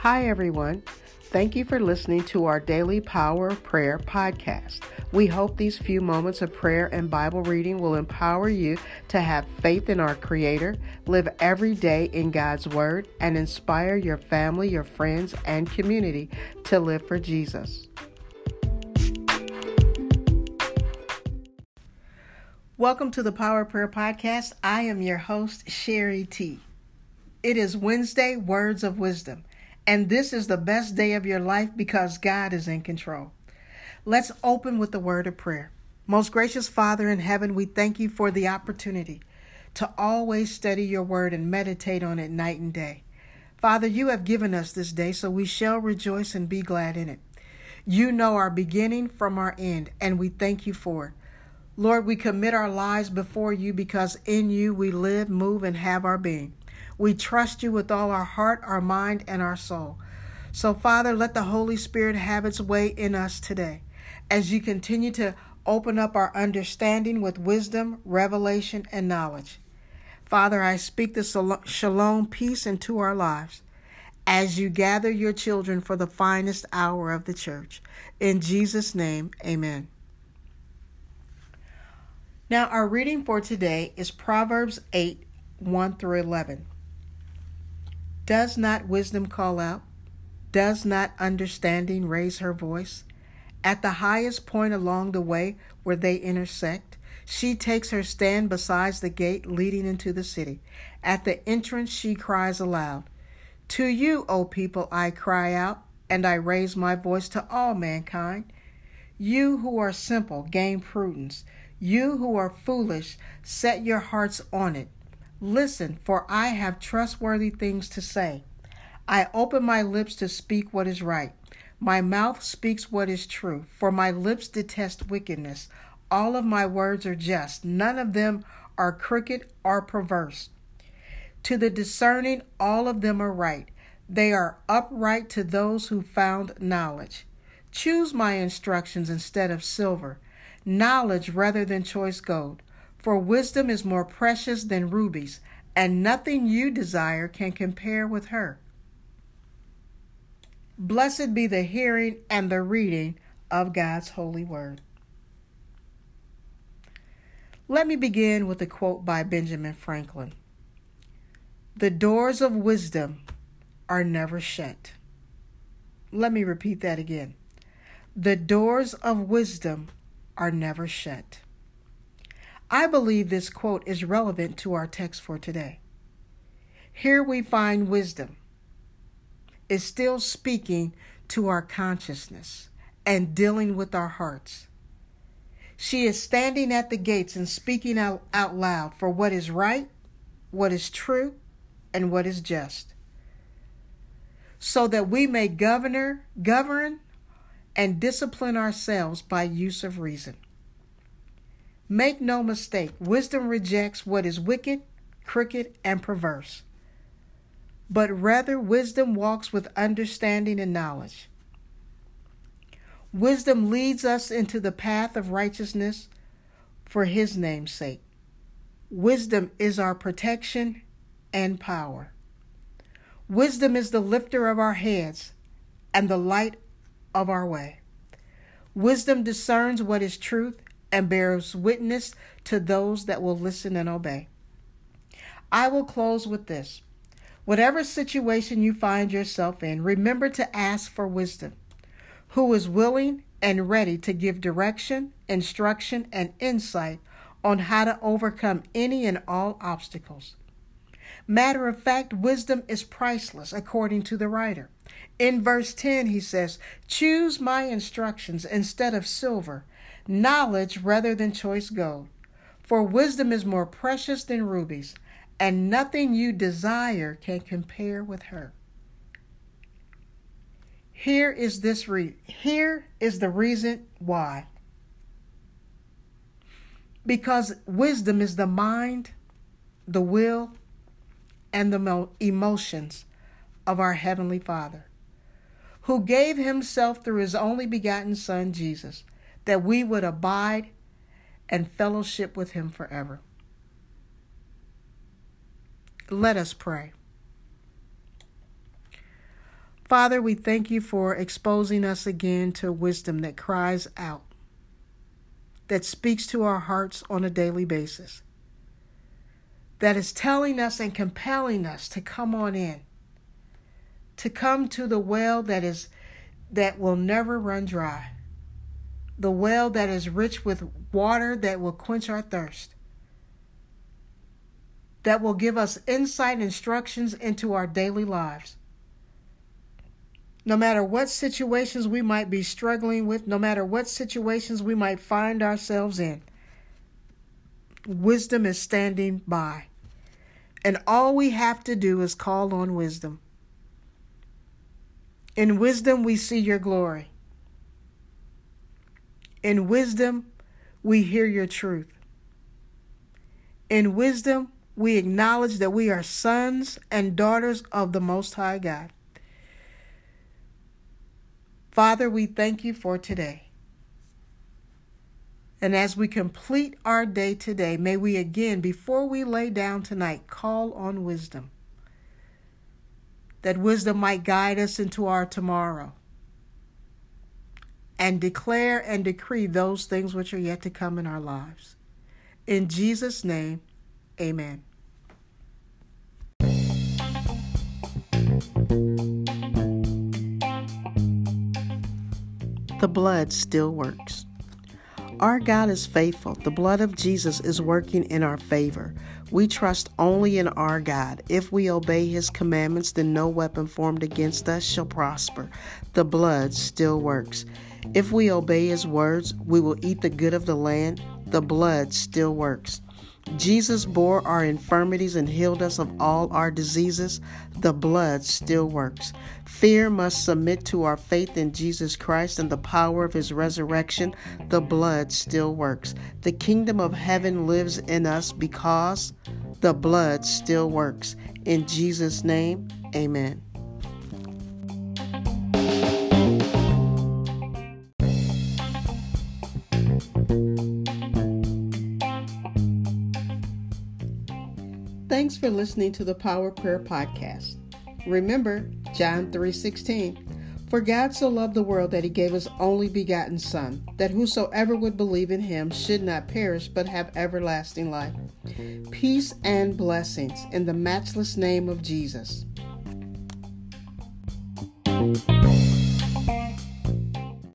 Hi, everyone. Thank you for listening to our daily Power of Prayer podcast. We hope these few moments of prayer and Bible reading will empower you to have faith in our Creator, live every day in God's Word, and inspire your family, your friends, and community to live for Jesus. Welcome to the Power Prayer podcast. I am your host, Sherry T. It is Wednesday, Words of Wisdom. And this is the best day of your life because God is in control. Let's open with the word of prayer. Most gracious Father in heaven, we thank you for the opportunity to always study your word and meditate on it night and day. Father, you have given us this day, so we shall rejoice and be glad in it. You know our beginning from our end, and we thank you for it. Lord, we commit our lives before you because in you we live, move, and have our being. We trust you with all our heart, our mind, and our soul. So, Father, let the Holy Spirit have its way in us today as you continue to open up our understanding with wisdom, revelation, and knowledge. Father, I speak the shalom peace into our lives as you gather your children for the finest hour of the church. In Jesus' name, amen. Now, our reading for today is Proverbs 8 1 through 11. Does not wisdom call out? Does not understanding raise her voice? At the highest point along the way where they intersect, she takes her stand beside the gate leading into the city. At the entrance, she cries aloud, To you, O people, I cry out, and I raise my voice to all mankind. You who are simple, gain prudence. You who are foolish, set your hearts on it. Listen, for I have trustworthy things to say. I open my lips to speak what is right. My mouth speaks what is true, for my lips detest wickedness. All of my words are just, none of them are crooked or perverse. To the discerning, all of them are right. They are upright to those who found knowledge. Choose my instructions instead of silver, knowledge rather than choice gold. For wisdom is more precious than rubies, and nothing you desire can compare with her. Blessed be the hearing and the reading of God's holy word. Let me begin with a quote by Benjamin Franklin The doors of wisdom are never shut. Let me repeat that again. The doors of wisdom are never shut. I believe this quote is relevant to our text for today. Here we find wisdom is still speaking to our consciousness and dealing with our hearts. She is standing at the gates and speaking out, out loud for what is right, what is true, and what is just, so that we may governor, govern and discipline ourselves by use of reason. Make no mistake, wisdom rejects what is wicked, crooked, and perverse. But rather, wisdom walks with understanding and knowledge. Wisdom leads us into the path of righteousness for His name's sake. Wisdom is our protection and power. Wisdom is the lifter of our heads and the light of our way. Wisdom discerns what is truth and bears witness to those that will listen and obey. I will close with this. Whatever situation you find yourself in, remember to ask for wisdom, who is willing and ready to give direction, instruction, and insight on how to overcome any and all obstacles. Matter of fact, wisdom is priceless, according to the writer. In verse 10, he says, Choose my instructions instead of silver knowledge rather than choice gold. For wisdom is more precious than rubies, and nothing you desire can compare with her. Here is this re- here is the reason why. Because wisdom is the mind, the will, and the emotions of our heavenly Father, who gave himself through his only begotten son Jesus that we would abide and fellowship with him forever. Let us pray. Father, we thank you for exposing us again to wisdom that cries out, that speaks to our hearts on a daily basis, that is telling us and compelling us to come on in, to come to the well that is that will never run dry, the well that is rich with water that will quench our thirst, that will give us insight instructions into our daily lives no matter what situations we might be struggling with, no matter what situations we might find ourselves in, wisdom is standing by. And all we have to do is call on wisdom. In wisdom, we see your glory. In wisdom, we hear your truth. In wisdom, we acknowledge that we are sons and daughters of the Most High God. Father, we thank you for today. And as we complete our day today, may we again, before we lay down tonight, call on wisdom. That wisdom might guide us into our tomorrow and declare and decree those things which are yet to come in our lives. In Jesus' name, amen. the blood still works. Our God is faithful. The blood of Jesus is working in our favor. We trust only in our God. If we obey his commandments, then no weapon formed against us shall prosper. The blood still works. If we obey his words, we will eat the good of the land. The blood still works. Jesus bore our infirmities and healed us of all our diseases. The blood still works. Fear must submit to our faith in Jesus Christ and the power of his resurrection. The blood still works. The kingdom of heaven lives in us because the blood still works. In Jesus' name, amen. Thanks for listening to the Power Prayer Podcast. Remember John 3:16, for God so loved the world that he gave his only begotten son, that whosoever would believe in him should not perish but have everlasting life. Peace and blessings in the matchless name of Jesus.